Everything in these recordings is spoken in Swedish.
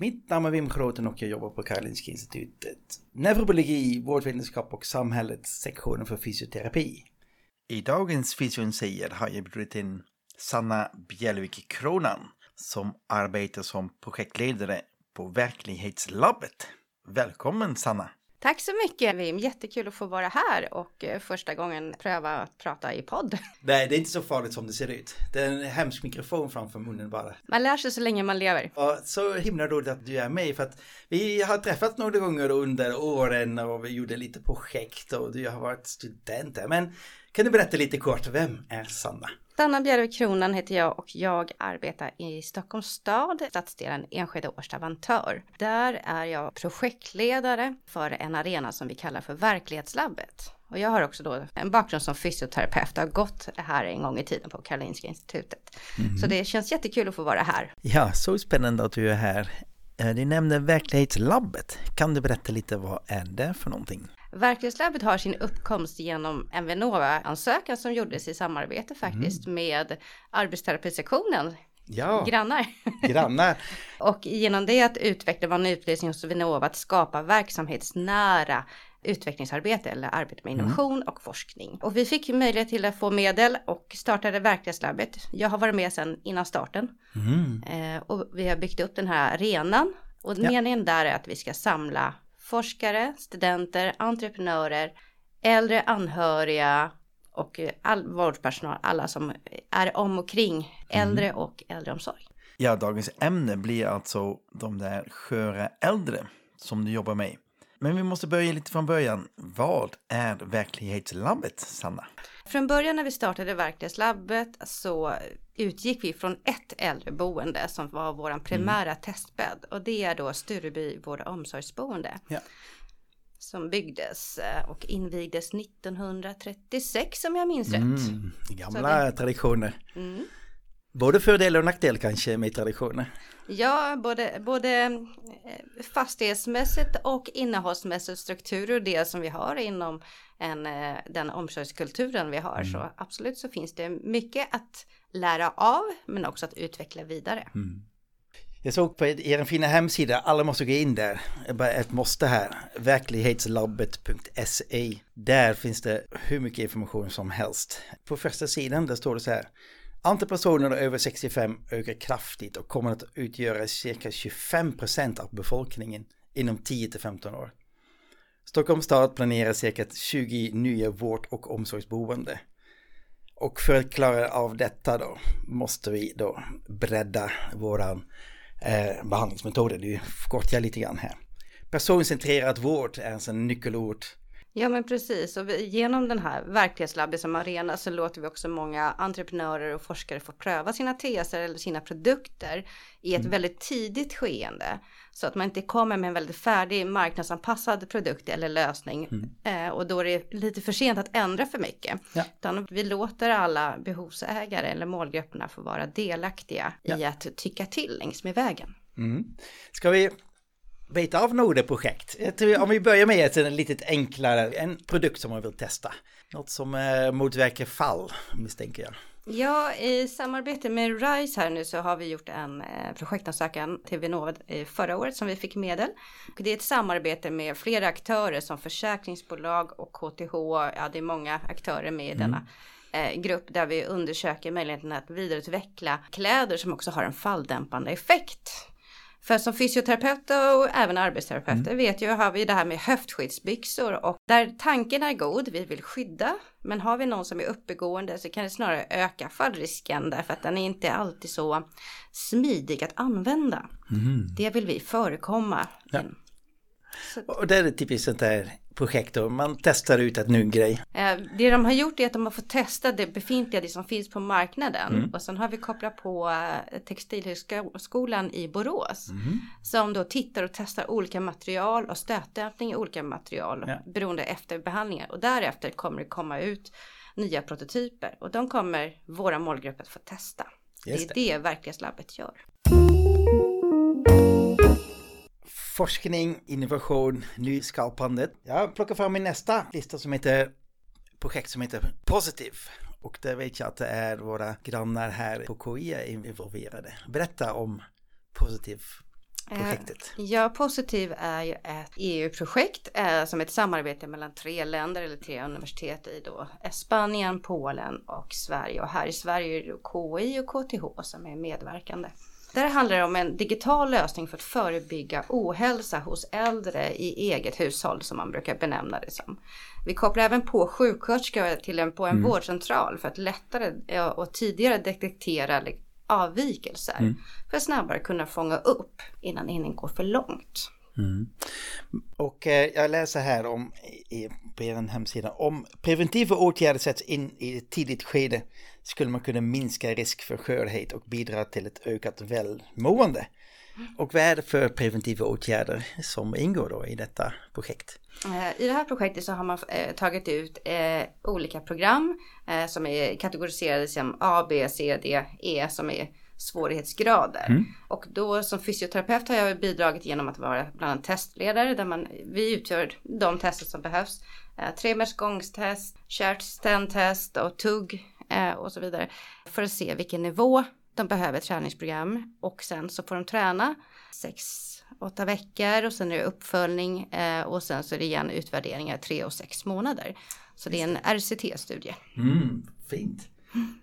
Mitt namn är Wim Groten och jag jobbar på Karolinska Institutet. neurobiologi, vårdvetenskap och samhället, sektionen för fysioterapi. I dagens Fysion säger har jag bjudit in Sanna Bjälvik Kronan som arbetar som projektledare på Verklighetslabbet. Välkommen Sanna! Tack så mycket Wim, jättekul att få vara här och eh, första gången pröva att prata i podd. Nej, det är inte så farligt som det ser ut. Det är en hemsk mikrofon framför munnen bara. Man lär sig så länge man lever. Och så himla roligt att du är med för att vi har träffats några gånger under åren och vi gjorde lite projekt och du har varit student där. Men kan du berätta lite kort, vem är Sanna? Sanna Bjärve Kronan heter jag och jag arbetar i Stockholms stad, stadsdelen Enskede Årsta Vantör. Där är jag projektledare för en arena som vi kallar för Verklighetslabbet. Och jag har också då en bakgrund som fysioterapeut och har gått här en gång i tiden på Karolinska institutet. Mm. Så det känns jättekul att få vara här. Ja, så spännande att du är här. Eh, du nämnde Verklighetslabbet. Kan du berätta lite vad är det för någonting? Verklighetslabbet har sin uppkomst genom en Vinnova-ansökan som gjordes i samarbete faktiskt mm. med arbetsterapisektionen Ja, grannar. grannar. och genom det att utveckla var en utlysning hos Vinnova att skapa verksamhetsnära utvecklingsarbete eller arbete med mm. innovation mm. och forskning. Och vi fick möjlighet till att få medel och startade Verklighetslabbet. Jag har varit med sedan innan starten. Mm. Eh, och vi har byggt upp den här arenan. Och ja. meningen där är att vi ska samla forskare, studenter, entreprenörer, äldre anhöriga och all vårdpersonal, alla som är om och kring äldre mm. och äldreomsorg. Ja, dagens ämne blir alltså de där sköra äldre som du jobbar med. Men vi måste börja lite från början. Vad är Verklighetslabbet, Sanna? Från början när vi startade Verklighetslabbet så utgick vi från ett äldreboende som var vår primära mm. testbädd och det är då Stureby vård och omsorgsboende. Ja. Som byggdes eh, och invigdes 1936 om jag minns mm, rätt. Gamla det... traditioner. Mm. Både fördel och nackdel kanske med traditioner. Ja, både, både eh, fastighetsmässigt och innehållsmässigt struktur och det som vi har inom en, eh, den omsorgskulturen vi har. Mm. Så absolut så finns det mycket att lära av men också att utveckla vidare. Mm. Jag såg på er fina hemsida, alla måste gå in där, bara ett måste här, verklighetslabbet.se. Där finns det hur mycket information som helst. På första sidan där står det så här, Antalet personer över 65 ökar kraftigt och kommer att utgöra cirka 25% av befolkningen inom 10-15 år. Stockholms stad planerar cirka 20 nya vård och omsorgsboende. Och för att klara av detta då måste vi då bredda våran eh, behandlingsmetoder. Det kortar jag lite grann här. Personcentrerad vård är alltså en nyckelord Ja men precis och vi, genom den här verklighetslabbet som arena så låter vi också många entreprenörer och forskare få pröva sina teser eller sina produkter i ett mm. väldigt tidigt skeende. Så att man inte kommer med en väldigt färdig marknadsanpassad produkt eller lösning mm. eh, och då är det lite för sent att ändra för mycket. Ja. Utan vi låter alla behovsägare eller målgrupperna få vara delaktiga ja. i att tycka till längs med vägen. Mm. Ska vi beta av några projekt. Jag tror, om vi börjar med ett lite enklare, en produkt som man vill testa. Något som eh, motverkar fall, misstänker jag. Ja, i samarbete med RISE här nu så har vi gjort en eh, projektansökan till Vinnova förra året som vi fick medel. Det är ett samarbete med flera aktörer som försäkringsbolag och KTH. Ja, det är många aktörer med i mm. denna eh, grupp där vi undersöker möjligheten att vidareutveckla kläder som också har en falldämpande effekt. För som fysioterapeuter och även arbetsterapeuter mm. vet ju, har vi det här med höftskyddsbyxor och där tanken är god, vi vill skydda, men har vi någon som är uppegående så kan det snarare öka fallrisken därför att den är inte alltid så smidig att använda. Mm. Det vill vi förekomma. Ja. Så. Och det är typiskt sånt där projekt och man testar ut ett ny grej. Eh, det de har gjort är att de har fått testa det befintliga, det som finns på marknaden. Mm. Och sen har vi kopplat på eh, Textilhögskolan i Borås. Mm. Som då tittar och testar olika material och stötdämpning i olika material ja. beroende efter behandlingar. Och därefter kommer det komma ut nya prototyper och de kommer våra målgrupper få testa. Just det är det, det Verklighetslabbet gör forskning, innovation, nyskapande. Jag plockar fram min nästa lista som heter projekt som heter Positive. Och där vet jag att det är våra grannar här på KI är involverade. Berätta om positiv projektet? Eh, ja, Positiv är ju ett EU-projekt eh, som är ett samarbete mellan tre länder eller tre universitet i då Spanien, Polen och Sverige. Och här i Sverige är det KI och KTH som är medverkande. Där handlar det om en digital lösning för att förebygga ohälsa hos äldre i eget hushåll som man brukar benämna det som. Vi kopplar även på sjuksköterskor till en, på en mm. vårdcentral för att lättare och tidigare detektera avvikelser. Mm. För att snabbare kunna fånga upp innan det går för långt. Mm. Och eh, jag läser här om i, på er hemsida om preventiva åtgärder sätts in i ett tidigt skede skulle man kunna minska risk för skörhet och bidra till ett ökat välmående. Och vad är det för preventiva åtgärder som ingår då i detta projekt? Eh, I det här projektet så har man eh, tagit ut eh, olika program som är kategoriserade som A, B, C, D, E som är svårighetsgrader. Mm. Och då som fysioterapeut har jag bidragit genom att vara bland annat testledare där man, vi utgör de tester som behövs. Eh, Tremers gångstest, Chert test och tugg eh, och så vidare. För att se vilken nivå de behöver träningsprogram och sen så får de träna sex, åtta veckor och sen är det uppföljning eh, och sen så är det igen utvärderingar tre och sex månader. Så det är en RCT-studie. Mm, fint.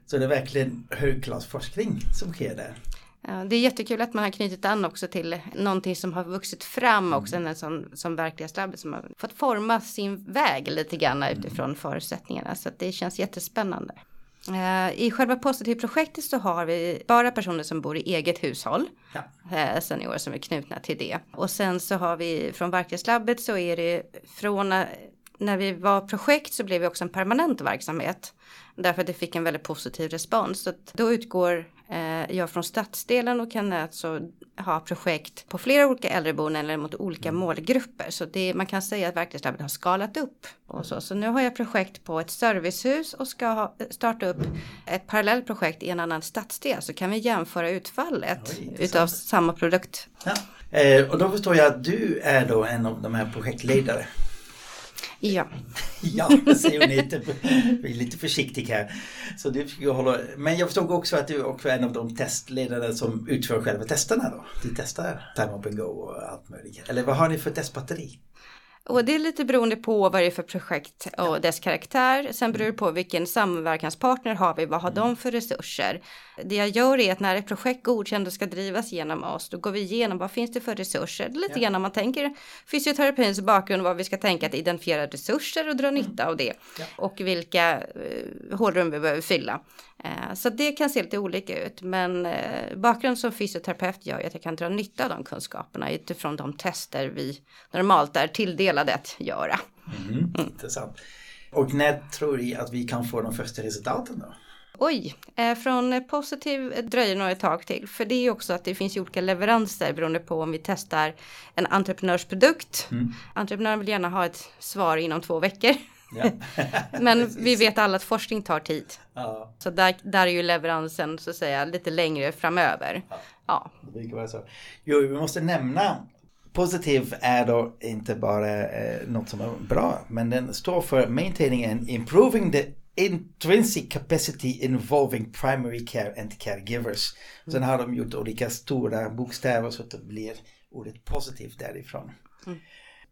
Så det är verkligen högklassforskning som sker där. Det är jättekul att man har knutit an också till någonting som har vuxit fram också, mm. som, som verklighetslabbet som har fått forma sin väg lite grann utifrån mm. förutsättningarna. Så det känns jättespännande. Eh, I själva Positivprojektet så har vi bara personer som bor i eget hushåll. Ja. Eh, seniorer som är knutna till det. Och sen så har vi från verklighetslabbet så är det från eh, när vi var projekt så blev vi också en permanent verksamhet. Därför att det fick en väldigt positiv respons. Så då utgår jag från stadsdelen och kan alltså ha projekt på flera olika äldreboenden eller mot olika mm. målgrupper. Så det, man kan säga att verklighetslabbet har skalat upp. Och så. så nu har jag projekt på ett servicehus och ska ha, starta upp ett parallellt projekt i en annan stadsdel. Så kan vi jämföra utfallet Oj, utav samma produkt. Ja. Eh, och då förstår jag att du är då en av de här projektledare. Ja. ja, säger hon lite, är lite försiktig här. Så du hålla, men jag förstod också att du också är en av de testledare som utför själva testerna då. Du testar Time Up and Go och allt möjligt. Eller vad har ni för testbatteri? Och det är lite beroende på vad det är för projekt och ja. dess karaktär. Sen beror det på vilken samverkanspartner har vi, vad har mm. de för resurser. Det jag gör är att när ett projekt godkänt och ska drivas genom oss, då går vi igenom vad finns det för resurser. Lite ja. grann om man tänker fysioterapins bakgrund, vad vi ska tänka att identifiera resurser och dra mm. nytta av det. Ja. Och vilka uh, hålrum vi behöver fylla. Uh, så det kan se lite olika ut, men uh, bakgrund som fysioterapeut gör att jag kan dra nytta av de kunskaperna utifrån de tester vi normalt är tilldelade att göra. Mm. Mm. Intressant. Och när tror ni att vi kan få de första resultaten då? Oj, eh, från positiv dröjer nog ett tag till. För det är också att det finns olika leveranser beroende på om vi testar en entreprenörsprodukt. Mm. Entreprenören vill gärna ha ett svar inom två veckor. Ja. Men vi vet alla att forskning tar tid. Ja. Så där, där är ju leveransen så att säga lite längre framöver. Ja, ja. det vara så. Jo, vi måste nämna Positiv är då inte bara eh, något som är bra, men den står för maintaining and improving the intrinsic capacity involving primary care and caregivers. Mm. Sen har de gjort olika stora bokstäver så att det blir ordet positivt därifrån. Mm.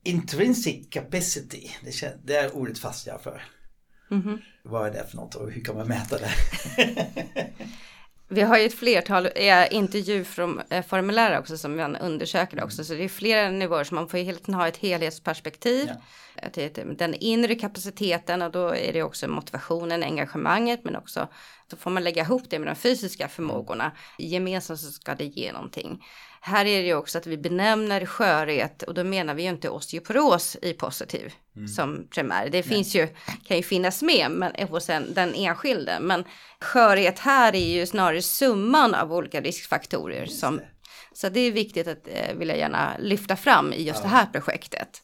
Intrinsic capacity, det, det är ordet fast jag för. Mm Vad är det för något och hur kan man mäta det? Vi har ju ett flertal eh, intervjuformulär också som man undersöker också, så det är flera nivåer så man får hela tiden ha ett helhetsperspektiv. Ja. Den inre kapaciteten och då är det också motivationen, engagemanget, men också så får man lägga ihop det med de fysiska förmågorna. Gemensamt så ska det ge någonting. Här är det ju också att vi benämner skörhet och då menar vi ju inte osteoporos i positiv mm. som primär. Det finns ju, kan ju finnas med men, hos en, den enskilde. Men skörhet här är ju snarare summan av olika riskfaktorer. Som, så det är viktigt att eh, vill jag gärna lyfta fram i just ja. det här projektet.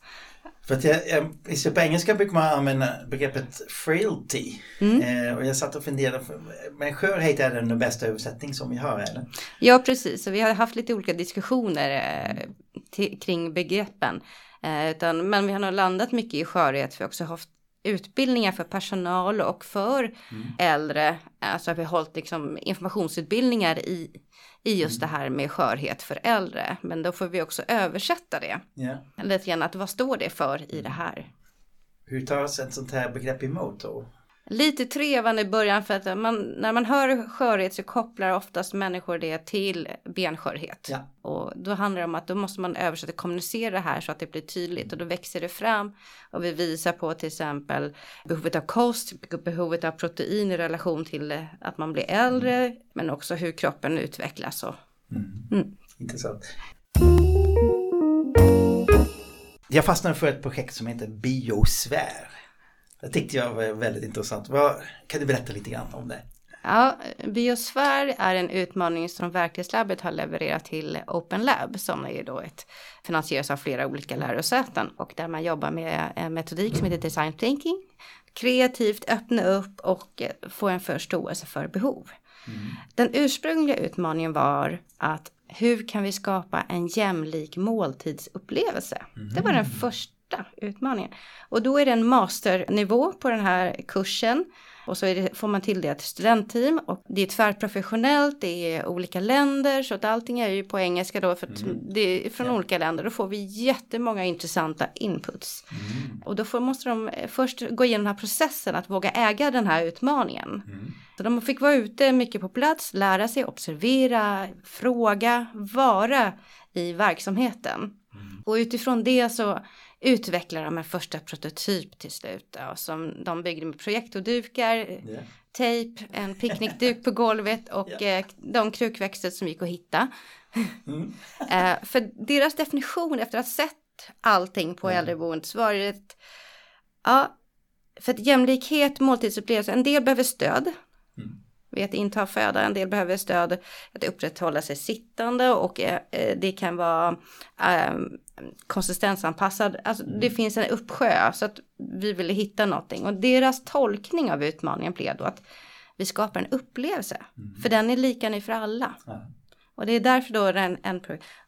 För att jag, jag, på engelska brukar man använda begreppet frailty. Mm. Eh, och jag satt och funderade, men skörhet är den bästa översättning som vi har eller? Ja precis, och vi har haft lite olika diskussioner eh, kring begreppen. Eh, utan, men vi har nog landat mycket i skörhet, vi har också haft utbildningar för personal och för mm. äldre. Alltså vi har hållit liksom informationsutbildningar i, i just det här med skörhet för äldre. Men då får vi också översätta det. Ja. Lite grann att vad står det för i det här? Hur tas ett sånt här begrepp emot då? Lite trevande i början för att man, när man hör skörhet så kopplar oftast människor det till benskörhet. Ja. Och då handlar det om att då måste man översätta och kommunicera det här så att det blir tydligt och då växer det fram. Och vi visar på till exempel behovet av kost, behovet av protein i relation till att man blir äldre, men också hur kroppen utvecklas. Och, Mm. Intressant. Jag fastnade för ett projekt som heter Biosfär. Det tyckte jag var väldigt intressant. Kan du berätta lite grann om det? Ja, Biosfär är en utmaning som Verklighetslabbet har levererat till Open Lab som är då ett finansieras av flera olika lärosäten och där man jobbar med en metodik som heter design thinking. Kreativt öppna upp och eh, få en förståelse för behov. Den ursprungliga utmaningen var att hur kan vi skapa en jämlik måltidsupplevelse? Det var den första utmaningen. Och då är det en masternivå på den här kursen. Och så det, får man till det ett studentteam och det är tvärprofessionellt, det är olika länder så att allting är ju på engelska då för att det är från olika länder. Då får vi jättemånga intressanta inputs. Och då får, måste de eh, först gå igenom den här processen att våga äga den här utmaningen. Så de fick vara ute mycket på plats, lära sig, observera, fråga, vara i verksamheten. Och utifrån det så utvecklar de en första prototyp till slut. Då, som de byggde med projektordukar, Ja. tejp, en picknickduk på golvet och eh, de krukväxter som gick att hitta. Mm. Eh, för deras definition efter att ha sett allting på Ja. äldreboendet så var det ett, ja, för att jämlikhet, måltidsupplevelse, en del behöver stöd. Mm. Vid att inta föda, en del behöver stöd att upprätthålla sig sittande och eh, eh, det kan vara eh, konsistensanpassad, alltså det finns en uppsjö så att vi ville hitta någonting och deras tolkning av utmaningen blev då att vi skapar en upplevelse, för den är lika ny för alla. Ja. Och det är därför då en, en.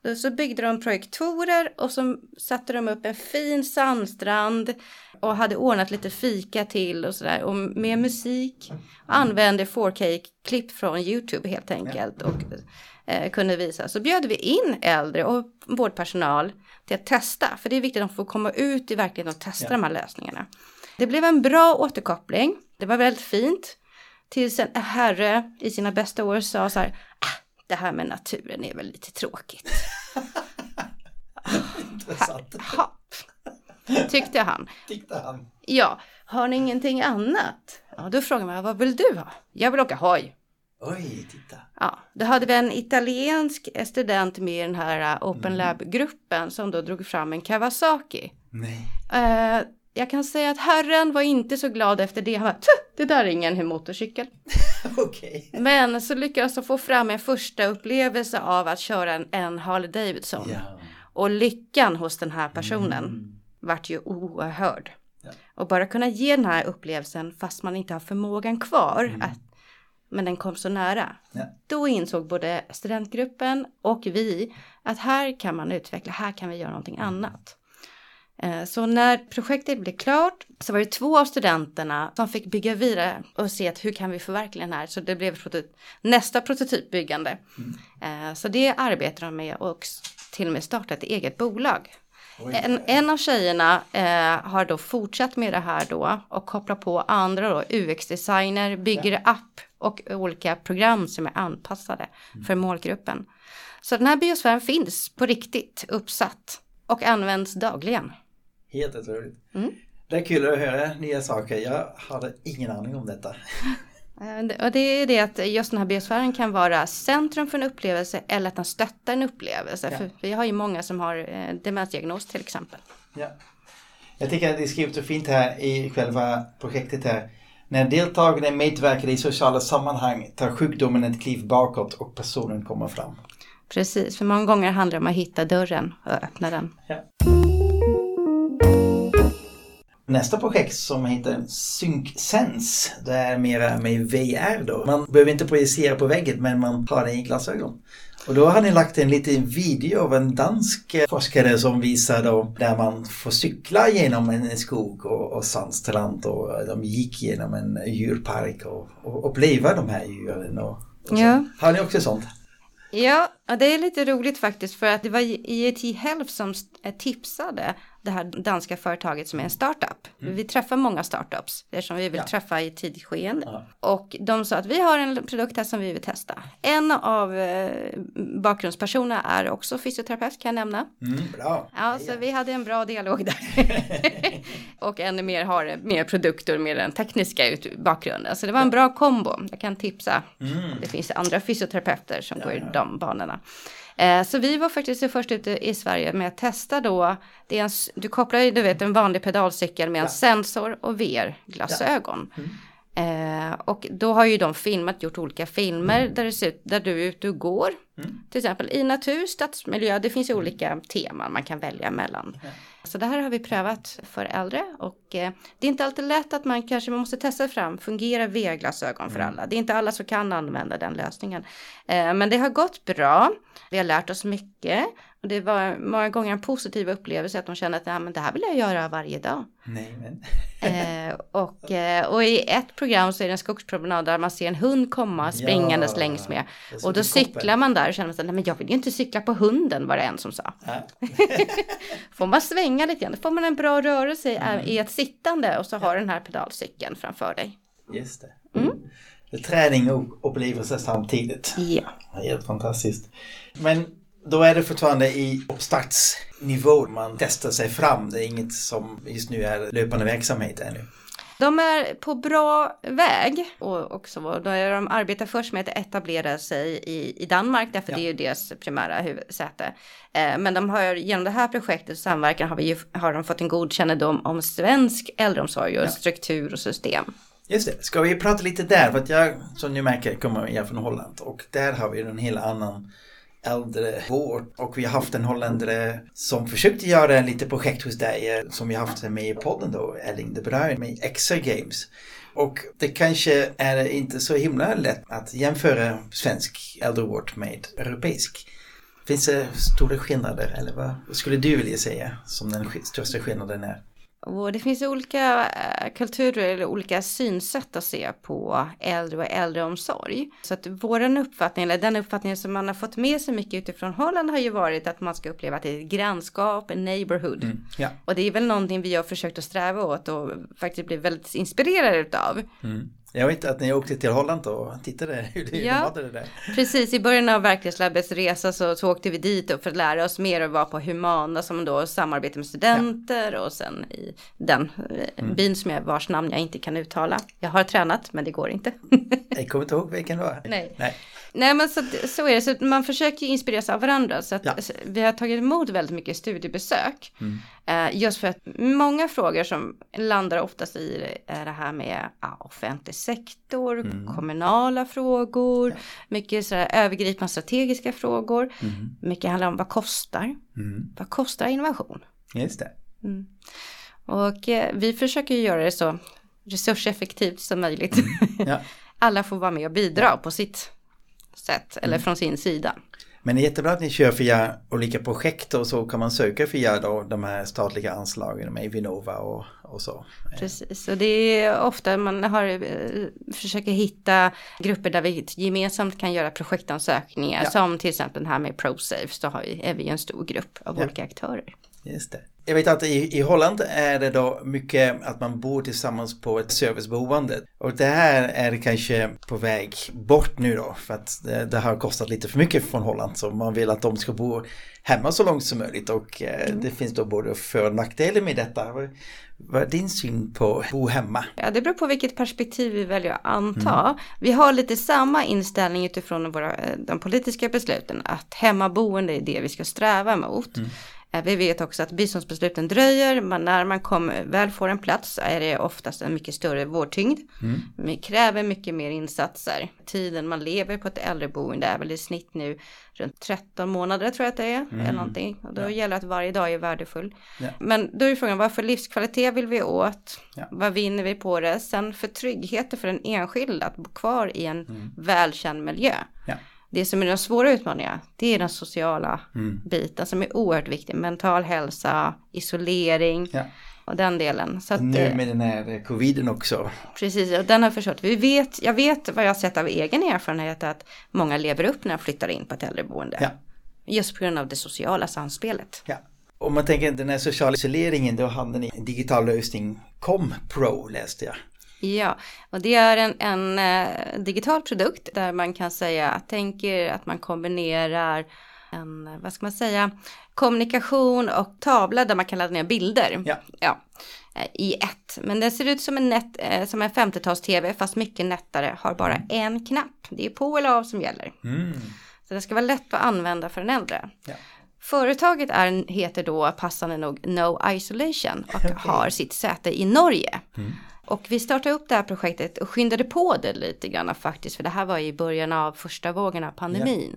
Då så byggde de projektorer och så satte de upp en fin sandstrand och hade ordnat lite fika till och sådär och med musik. Och använde 4K-klipp från YouTube helt enkelt och eh, kunde visa. Så bjöd vi in äldre och vårdpersonal till att testa, för det är viktigt att de får komma ut i verkligheten och testa Ja. de här lösningarna. Det blev en bra återkoppling. Det var väldigt fint. Tills en herre i sina bästa år sa så här, det här med naturen är väl lite tråkigt. Intressant. Tyckte han. Tyckte han. Ja, har ni ingenting annat? Ja, då frågar man, vad vill du ha? Jag vill åka hoj. Oj, titta. Ja, då hade vi en italiensk student med i den här uh, Open Lab-gruppen som då drog fram en Kawasaki. Nej. Eh, jag kan säga att herren var inte så glad efter det. Han bara, "Tch, det där är ingen motorcykel. Okej. Men så lyckades de få fram en första upplevelse av att köra en, en Harley Davidson. Ja. Och lyckan hos den här personen Mm. vart ju oerhörd. Ja. Och bara kunna ge den här upplevelsen fast man inte har förmågan kvar. Mm. Att, men den kom så nära. Ja. Då insåg både studentgruppen och vi att här kan man utveckla, här kan vi göra någonting Mm. annat. Eh, Så när projektet blev klart så var det två av studenterna som fick bygga vidare och se att hur kan vi förverkliga den här. Så det blev nästa prototypbyggande. Mm. Eh, Så det arbetar de med och till och med startat ett eget bolag. En, en av tjejerna eh, har då fortsatt med det här då och kopplar på andra då, UX-designer, bygger app och olika program som är anpassade för målgruppen. Så den här biosfären finns på riktigt uppsatt och används dagligen. Helt otroligt. Mm. Det är kul att höra nya saker. Jag hade ingen aning om detta. Eh, Och det är det att just den här biosfären kan vara centrum för en upplevelse eller att den stöttar en upplevelse. Ja. För vi har ju många som har eh, demensdiagnos till exempel. Ja. Jag tycker att det är skrivet så fint här i själva projektet här. När deltagarna medverkar i sociala sammanhang tar sjukdomen ett kliv bakåt och personen kommer fram. Precis, för många gånger handlar det om att hitta dörren och öppna den. Ja. Nästa projekt som heter SyncSense, det är mera med VR då. Man behöver inte projicera på väggen men man har det i glasögon. Och då har ni lagt en liten video av en dansk forskare som visar då där man får cykla genom en skog och, och sandstrand och de gick genom en djurpark och, och uppleva de här djuren. Och, och. Ja. Har ni också sånt? Ja, det är lite roligt faktiskt för att det var IET Health som tipsade det här danska företaget som är en startup. Mm. Vi träffar många startups eftersom vi vill ja. träffa i tidigt skeende. Ja. Och de sa att vi har en produkt här som vi vill testa. En av eh, bakgrundspersonerna är också fysioterapeut kan jag nämna. Mm, bra. Ja, så vi hade en bra dialog där. och ännu mer har mer produkter med den tekniska bakgrunden. Så det var en bra kombo. Jag kan tipsa. Mm. Det finns andra fysioterapeuter som ja, går i de banorna. Eh, så vi var faktiskt först ute i Sverige med att testa då. Det är en, du kopplar ju, du vet, en vanlig pedalcykel med en sensor och VR-glasögon. Ja. Mm. Eh, och då har ju de filmat, gjort olika filmer mm. där det ser ut, där du är ute och går. Mm. Till exempel i natur, stadsmiljö, det finns ju olika teman man kan välja mellan. Mm. Så det här har vi prövat för äldre och eh, det är inte alltid lätt att man kanske man måste testa fram, fungerar VR-glasögon för mm. alla? Det är inte alla som kan använda den lösningen. Eh, men det har gått bra. Vi har lärt oss mycket och det var många gånger en positiv upplevelse att de kände att ja, men det här vill jag göra varje dag. Nej, men. eh, och, eh, och i ett program så är det en skogspromenad där man ser en hund komma springandes ja, längs med. Och då cyklar man där och känner att men jag vill ju inte cykla på hunden var det en som sa. Ja. får man svänga lite grann, då får man en bra rörelse mm. i ett sittande och så har den här pedalcykeln framför dig. Just det. Mm. det träning och upplevelse samtidigt. Ja. Helt fantastiskt. Men då är det fortfarande i uppstartsnivå man testar sig fram. Det är inget som just nu är löpande verksamhet ännu. De är på bra väg och också då de arbetar först med att etablera sig i, i Danmark därför ja. det är ju deras primära huvudsäte. Eh, men de har genom det här projektet och samverkan har, vi ju, har de fått en god kännedom om svensk äldreomsorg och ja. struktur och system. Just det, ska vi prata lite där? För att jag som ni märker kommer jag från Holland och där har vi en helt annan äldrevård. Och vi har haft en holländare som försökte göra en lite projekt hos dig eh, som vi haft med i podden då, Elling de Bruin med Exer Games. Och det kanske är inte så himla lätt att jämföra svensk äldrevård med europeisk. Finns det stora skillnader eller vad skulle du vilja säga som den största skillnaden är? Och det finns olika eh, kulturer eller olika synsätt att se på äldre och äldreomsorg. Så att våran uppfattning, eller den uppfattningen som man har fått med sig mycket utifrån Holland har ju varit att man ska uppleva att det är ett grannskap, en neighborhood. Mm, ja. Och det är väl någonting vi har försökt att sträva åt och faktiskt bli väldigt inspirerade utav. Mm. Jag vet att ni åkte till Holland och tittade hur det, ja, hade det där. Precis, i början av Verklighetslabbets resa så, så åkte vi dit för att lära oss mer och vara på Humana som då samarbetar med studenter ja. och sen i den eh, mm. byn som jag, vars namn jag inte kan uttala. Jag har tränat men det går inte. jag kommer inte ihåg vilken det var. Nej. Nej. Nej men så, så är det, så man försöker inspireras av varandra. Så att ja. vi har tagit emot väldigt mycket studiebesök. Mm. Eh, just för att många frågor som landar oftast i är det här med ja, offentlig sektor, mm. kommunala frågor, ja. mycket sådär övergripande strategiska frågor. Mm. Mycket handlar om vad kostar? Mm. Vad kostar innovation? Just det. Mm. Och eh, vi försöker göra det så resurseffektivt som möjligt. Mm. Ja. Alla får vara med och bidra på sitt sätt eller mm. från sin sida. Men det är jättebra att ni kör via olika projekt och så kan man söka via då de här statliga anslagen med Vinnova och, och så. Precis, och det är ofta man har, eh, försöker hitta grupper där vi gemensamt kan göra projektansökningar ja. som till exempel den här med ProSafe så har vi, är vi en stor grupp av ja. olika aktörer. Just det. Jag vet att i, i Holland är det då mycket att man bor tillsammans på ett serviceboende. Och det här är kanske på väg bort nu då för att det, det, har kostat lite för mycket från Holland. Så man vill att de ska bo hemma så långt som möjligt och eh, mm. det finns då både för och nackdelar med detta. Vad är din syn på att bo hemma? Ja, det beror på vilket perspektiv vi väljer att anta. Mm. Vi har lite samma inställning utifrån våra, eh, de politiska besluten att hemmaboende är det vi ska sträva mot. Mm. Eh, vi vet också att biståndsbesluten dröjer, men när man kom, väl får en plats är det oftast en mycket större vårdtyngd. Mm. Det kräver mycket mer insatser. Tiden man lever på ett äldreboende är väl i snitt nu runt 13 månader tror jag att det är. Mm. Eller någonting. Och då ja. gäller att varje dag är värdefull. Ja. Men då är frågan, vad för livskvalitet vill vi åt? Ja. Vad vinner vi på det? Sen för trygghet för den enskilda att bo kvar i en mm. välkänd miljö. Det som är de svåra utmaningarna, det är den sociala mm. biten som är oerhört viktig. Mental hälsa, isolering. Ja. och den delen. Så att, Nu eh, med den här coviden också. Precis, och den har förstått. Vi vet, jag vet vad jag har sett av egen erfarenhet att många lever upp när de flyttar in på ett äldreboende. Ja. Just på grund av det sociala samspelet. Ja. Om man tänker den här sociala isoleringen, då hade ni en digital lösning, Com Pro läste jag. Ja, och det är en, en eh, digital produkt där man kan säga, tänker att man kombinerar en, vad ska man säga, kommunikation och tavla där man kan ladda ner bilder. Ja. eh, I ett. Men den ser ut som en, net, eh, som en 50-tals-tv fast mycket nättare. Har bara en knapp. Det är på eller av som gäller. Mm. Så det ska vara lätt att använda för en äldre. Ja. Företaget är, heter då passande nog No Isolation och har sitt säte i Norge. Och vi startade upp det här projektet och skyndade på det lite grann faktiskt. För det här var i början av första vågen av pandemin.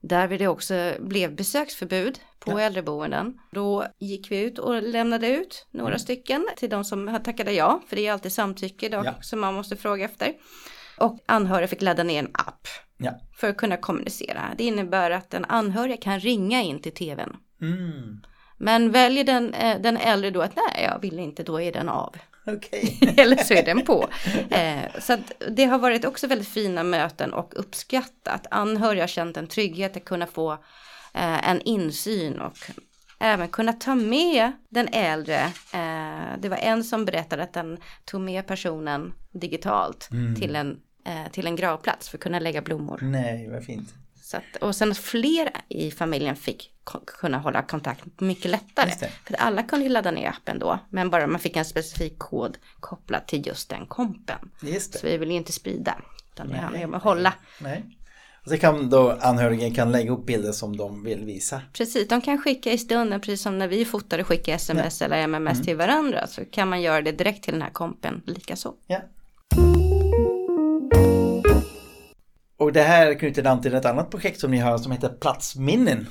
Där det också blev besöksförbud på Ja. äldreboenden. Då gick vi ut och lämnade ut några stycken till de som tackade ja. För det är alltid samtycke då, Ja. som man måste fråga efter. Och anhöriga fick ladda ner en app Ja. för att kunna kommunicera. Det innebär att en anhörig kan ringa in till tvn. Mm. Men väljer den, eh, den äldre då att nej, jag vill inte, då är den av. Okej. Eller så är den på. Eh, så det har varit också väldigt fina möten och uppskattat. Anhöriga har känt en trygghet att kunna få eh, en insyn och även kunna ta med den äldre. Eh, det var en som berättade att den tog med personen digitalt till, en, eh, till en gravplats för att kunna lägga blommor. Nej, vad fint. Att, och sen att fler i familjen fick kunna hålla kontakt mycket lättare. För alla kunde ju ladda ner appen då. Men bara man fick en specifik kod kopplad till just den kompen. Just Så vi vill ju inte sprida. Utan det handlar ju om att hålla. Nej. Och så kan då anhöriga kan lägga upp bilder som de vill visa. Precis, de kan skicka i stunden, precis som när vi fotar och skickar sms eller MMS Mm. till varandra. Så kan man göra det direkt till den här kompen likaså. Ja. Och det här knyter an till ett annat projekt som ni har som heter Platsminnen.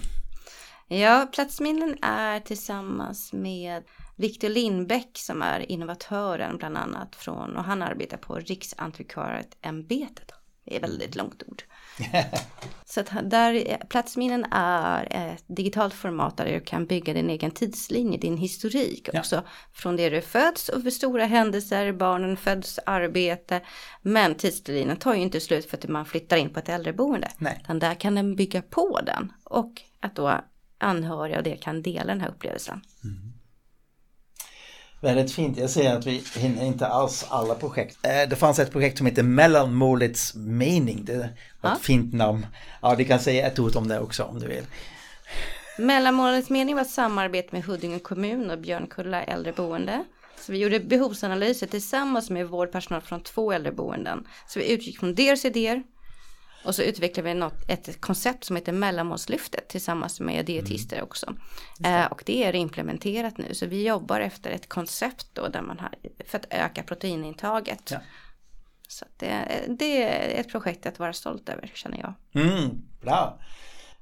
Ja, Platsminnen är tillsammans med Viktor Lindbäck som är innovatören bland annat från och han arbetar på Riksantikvarieämbetet. Det är väldigt långt ord. Så där, Platsminnen är ett digitalt format där du kan bygga din egen tidslinje, din historik Ja. också. Från det du föds och för stora händelser, barnen föds, arbete. Men tidslinjen tar ju inte slut för att man flyttar in på ett äldreboende. Nej. Utan där kan den bygga på den. Och att då anhöriga och det kan dela den här upplevelsen. Väldigt fint. Jag ser att vi hinner inte alls alla projekt. Eh, Det fanns ett projekt som heter Mellanmålets mening. Det var Ja. ett fint namn. Ja, du kan säga ett ord om det också om du vill. Mellanmålets mening var ett samarbete med Huddinge kommun och Björnkulla äldreboende. Så vi gjorde behovsanalyser tillsammans med vårdpersonal från två äldreboenden. Så vi utgick från deras idéer och så utvecklade vi något, ett koncept som heter mellanmålslyftet tillsammans med dietister också. Eh, och det är implementerat nu så vi jobbar efter ett koncept då där man har för att öka proteinintaget. Ja. Så det, det är ett projekt att vara stolt över känner jag. Mm, bra.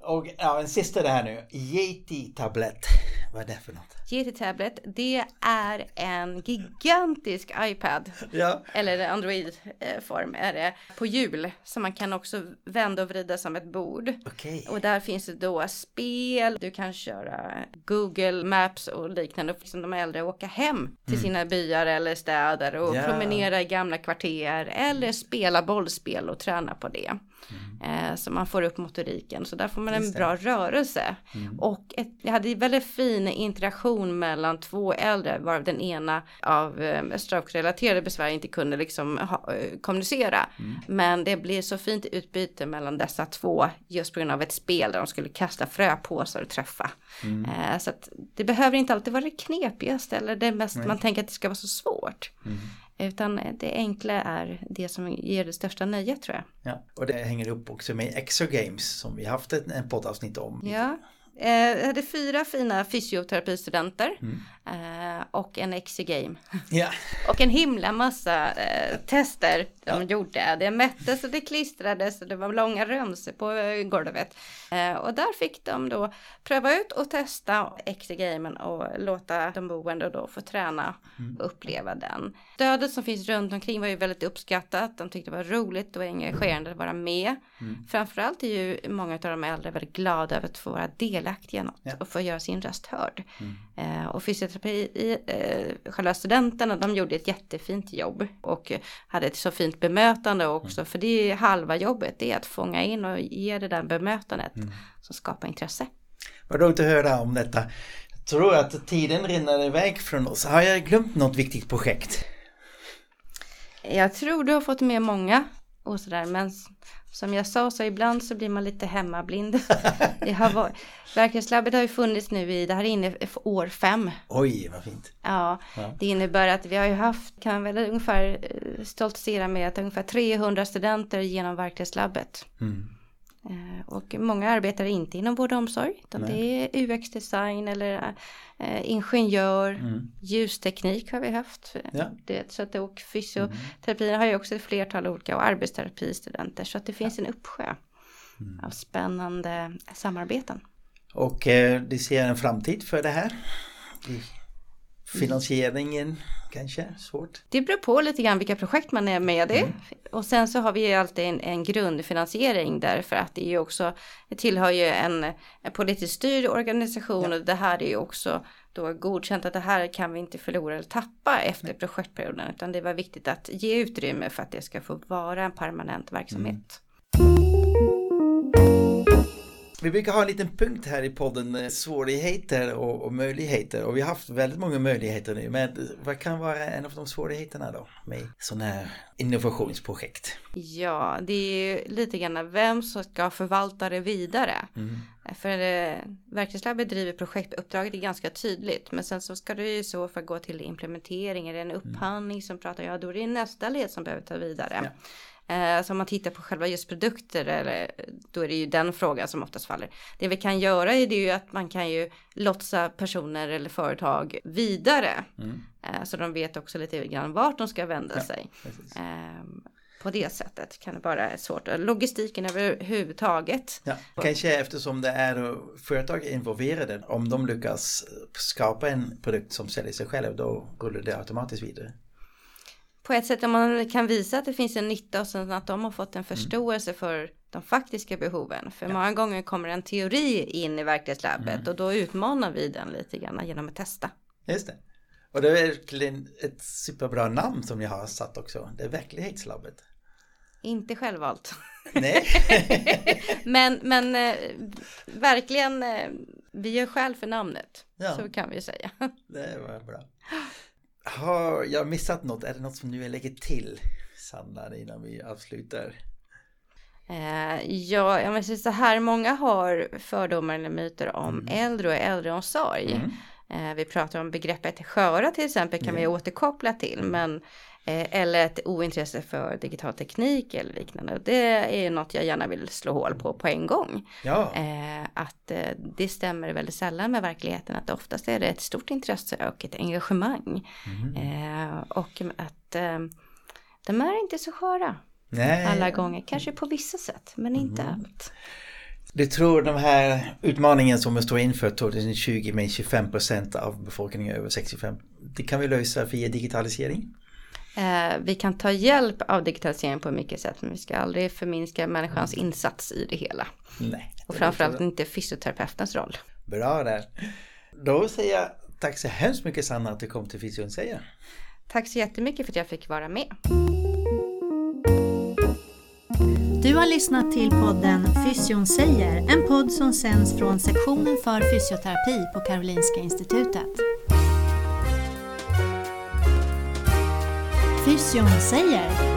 Och ja, en sista det här nu. Yeti-tablett. Vad är det för något? GT Tablet, det är en gigantisk iPad. Ja. Eller Android-form är det. På hjul. Som man kan också vända och vrida som ett bord. Okej. Och där finns det då spel, du kan köra Google Maps och liknande. Och som de äldre åka hem till sina byar eller städer och Ja. promenera i gamla kvarter. Eller spela bollspel och träna på det. Eh, så man får upp motoriken. Så där får man en det. bra rörelse. Och ett, jag hade väldigt fin interaktion mellan två äldre. Varav den ena av eh, stroke-relaterade besvär inte kunde liksom ha, eh, kommunicera. Men det blir så fint utbyte mellan dessa två. Just på grund av ett spel där de skulle kasta fröpåsar och träffa. Eh, så att det behöver inte alltid vara det knepigaste. Eller det mest man tänker att det ska vara så svårt. Utan det enkla är det som ger det största nöjet tror jag. Ja. Och det hänger upp också med Exogames som vi haft ett en poddavsnitt om. Ja. Eh, jag hade fyra fina fysioterapistudenter eh, och en exigame. Ja. Och en himla massa eh, tester de gjorde. Det mättes och det klistrades och det var långa rörelser på eh, golvet. Och där fick de då pröva ut och testa exigamen och låta de boende då få träna och uppleva den. Stödet som finns runt omkring var ju väldigt uppskattat. De tyckte det var roligt och engagerande att vara med. Framförallt är ju många av de äldre väldigt glada över att få vara delaktiga i något Ja. och få göra sin röst hörd. Eh, och fysioterapi, eh, själva studenterna, de gjorde ett jättefint jobb och hade ett så fint bemötande också, för det är halva jobbet, det är att fånga in och ge det där bemötandet mm. som skapar intresse. Vad roligt att höra om detta. Jag tror att tiden rinner iväg från oss. Har jag glömt något viktigt projekt? Jag tror du har fått med många och sådär, men som jag sa så ibland så blir man lite hemmablind. det har varit, verklighetslabbet har ju funnits nu i, det här är inne år fem. Oj, vad fint. Ja, ja, det innebär att vi har ju haft, kan väl ungefär eh, stoltsera med att ungefär 300 studenter genom verklighetslabbet. Mm. Och många arbetar inte inom vård och omsorg. Utan det är UX-design eller eh, ingenjör, mm. ljusteknik har vi haft. Ja. Det, så att, och fysioterapin mm. har ju också ett flertal olika och arbetsterapistudenter. Så att det finns ja. en uppsjö mm. av spännande samarbeten. Och eh, du ser en framtid för det här? Finansieringen kanske? Svårt? Det beror på lite grann vilka projekt man är med i. Mm. Och sen så har vi ju alltid en, en grundfinansiering därför att det är ju också, det tillhör ju en, en politiskt styrd organisation ja. och det här är ju också då godkänt att det här kan vi inte förlora eller tappa efter Nej. projektperioden utan det var viktigt att ge utrymme för att det ska få vara en permanent verksamhet. Mm. Vi brukar ha en liten punkt här i podden, eh, svårigheter och, och, möjligheter. Och vi har haft väldigt många möjligheter nu. Men vad kan vara en av de svårigheterna då med sådana här innovationsprojekt? Ja, det är ju lite grann vem som ska förvalta det vidare. Mm. För eh, Verklighetslabbet driver projektuppdraget är ganska tydligt. Men sen så ska det ju så för att gå till implementering. Är det en upphandling mm. som pratar, ja då är det nästa led som behöver ta vidare. Ja. Eh, så om man tittar på själva just produkter, eller, då är det ju den frågan som oftast faller. Det vi kan göra är det ju att man kan ju lotsa personer eller företag vidare. Mm. Eh, så de vet också lite grann vart de ska vända ja, sig. Eh, på det sättet kan det vara svårt. Logistiken överhuvudtaget. Ja, kanske eftersom det är företag involverade, om de lyckas skapa en produkt som säljer sig själv, då rullar det automatiskt vidare på ett sätt om man kan visa att det finns en nytta och sen att de har fått en mm. förståelse mm. för de faktiska behoven. För ja. många gånger kommer en teori in i verklighetslabbet mm. och då utmanar vi den lite grann genom att testa. Just det. Och det är verkligen ett superbra namn som ni har satt också. Det är verklighetslabbet. Inte självvalt. Nej. men men eh, verkligen, eh, vi gör skäl för namnet. Ja. Så kan vi säga. Det var bra. Har jag missat något? Är det något som du vill lägga till, Sanna, innan vi avslutar? Eh, ja, jag måste säga så här, många har fördomar eller myter om mm. äldre och äldreomsorg. Mm. Eh, vi pratar om begreppet sköra till exempel kan mm. vi återkoppla till, mm. men eller ett ointresse för digital teknik eller liknande. Det är något jag gärna vill slå hål på på en gång. Ja. Eh, att eh, det stämmer väldigt sällan med verkligheten. Att oftast är det ett stort intresse och ett engagemang. Mm. och att de är inte så sköra. Nej. Alla gånger, kanske på vissa sätt, men inte mm. allt. Du tror de här utmaningen som vi står inför 2020 med 25 procent av befolkningen över 65, det kan vi lösa via digitalisering? Eh, vi kan ta hjälp av digitalisering på mycket sätt men vi ska aldrig förminska människans insats i det hela. Nej, och framförallt inte fysioterapeutens roll. Bra där. Då säger jag tack så hemskt mycket Sanna att du kom till Fysion säger. Tack så jättemycket för att jag fick vara med. Du har lyssnat till podden Fysion säger, en podd som sänds från sektionen för fysioterapi på Karolinska Institutet. Fysion säger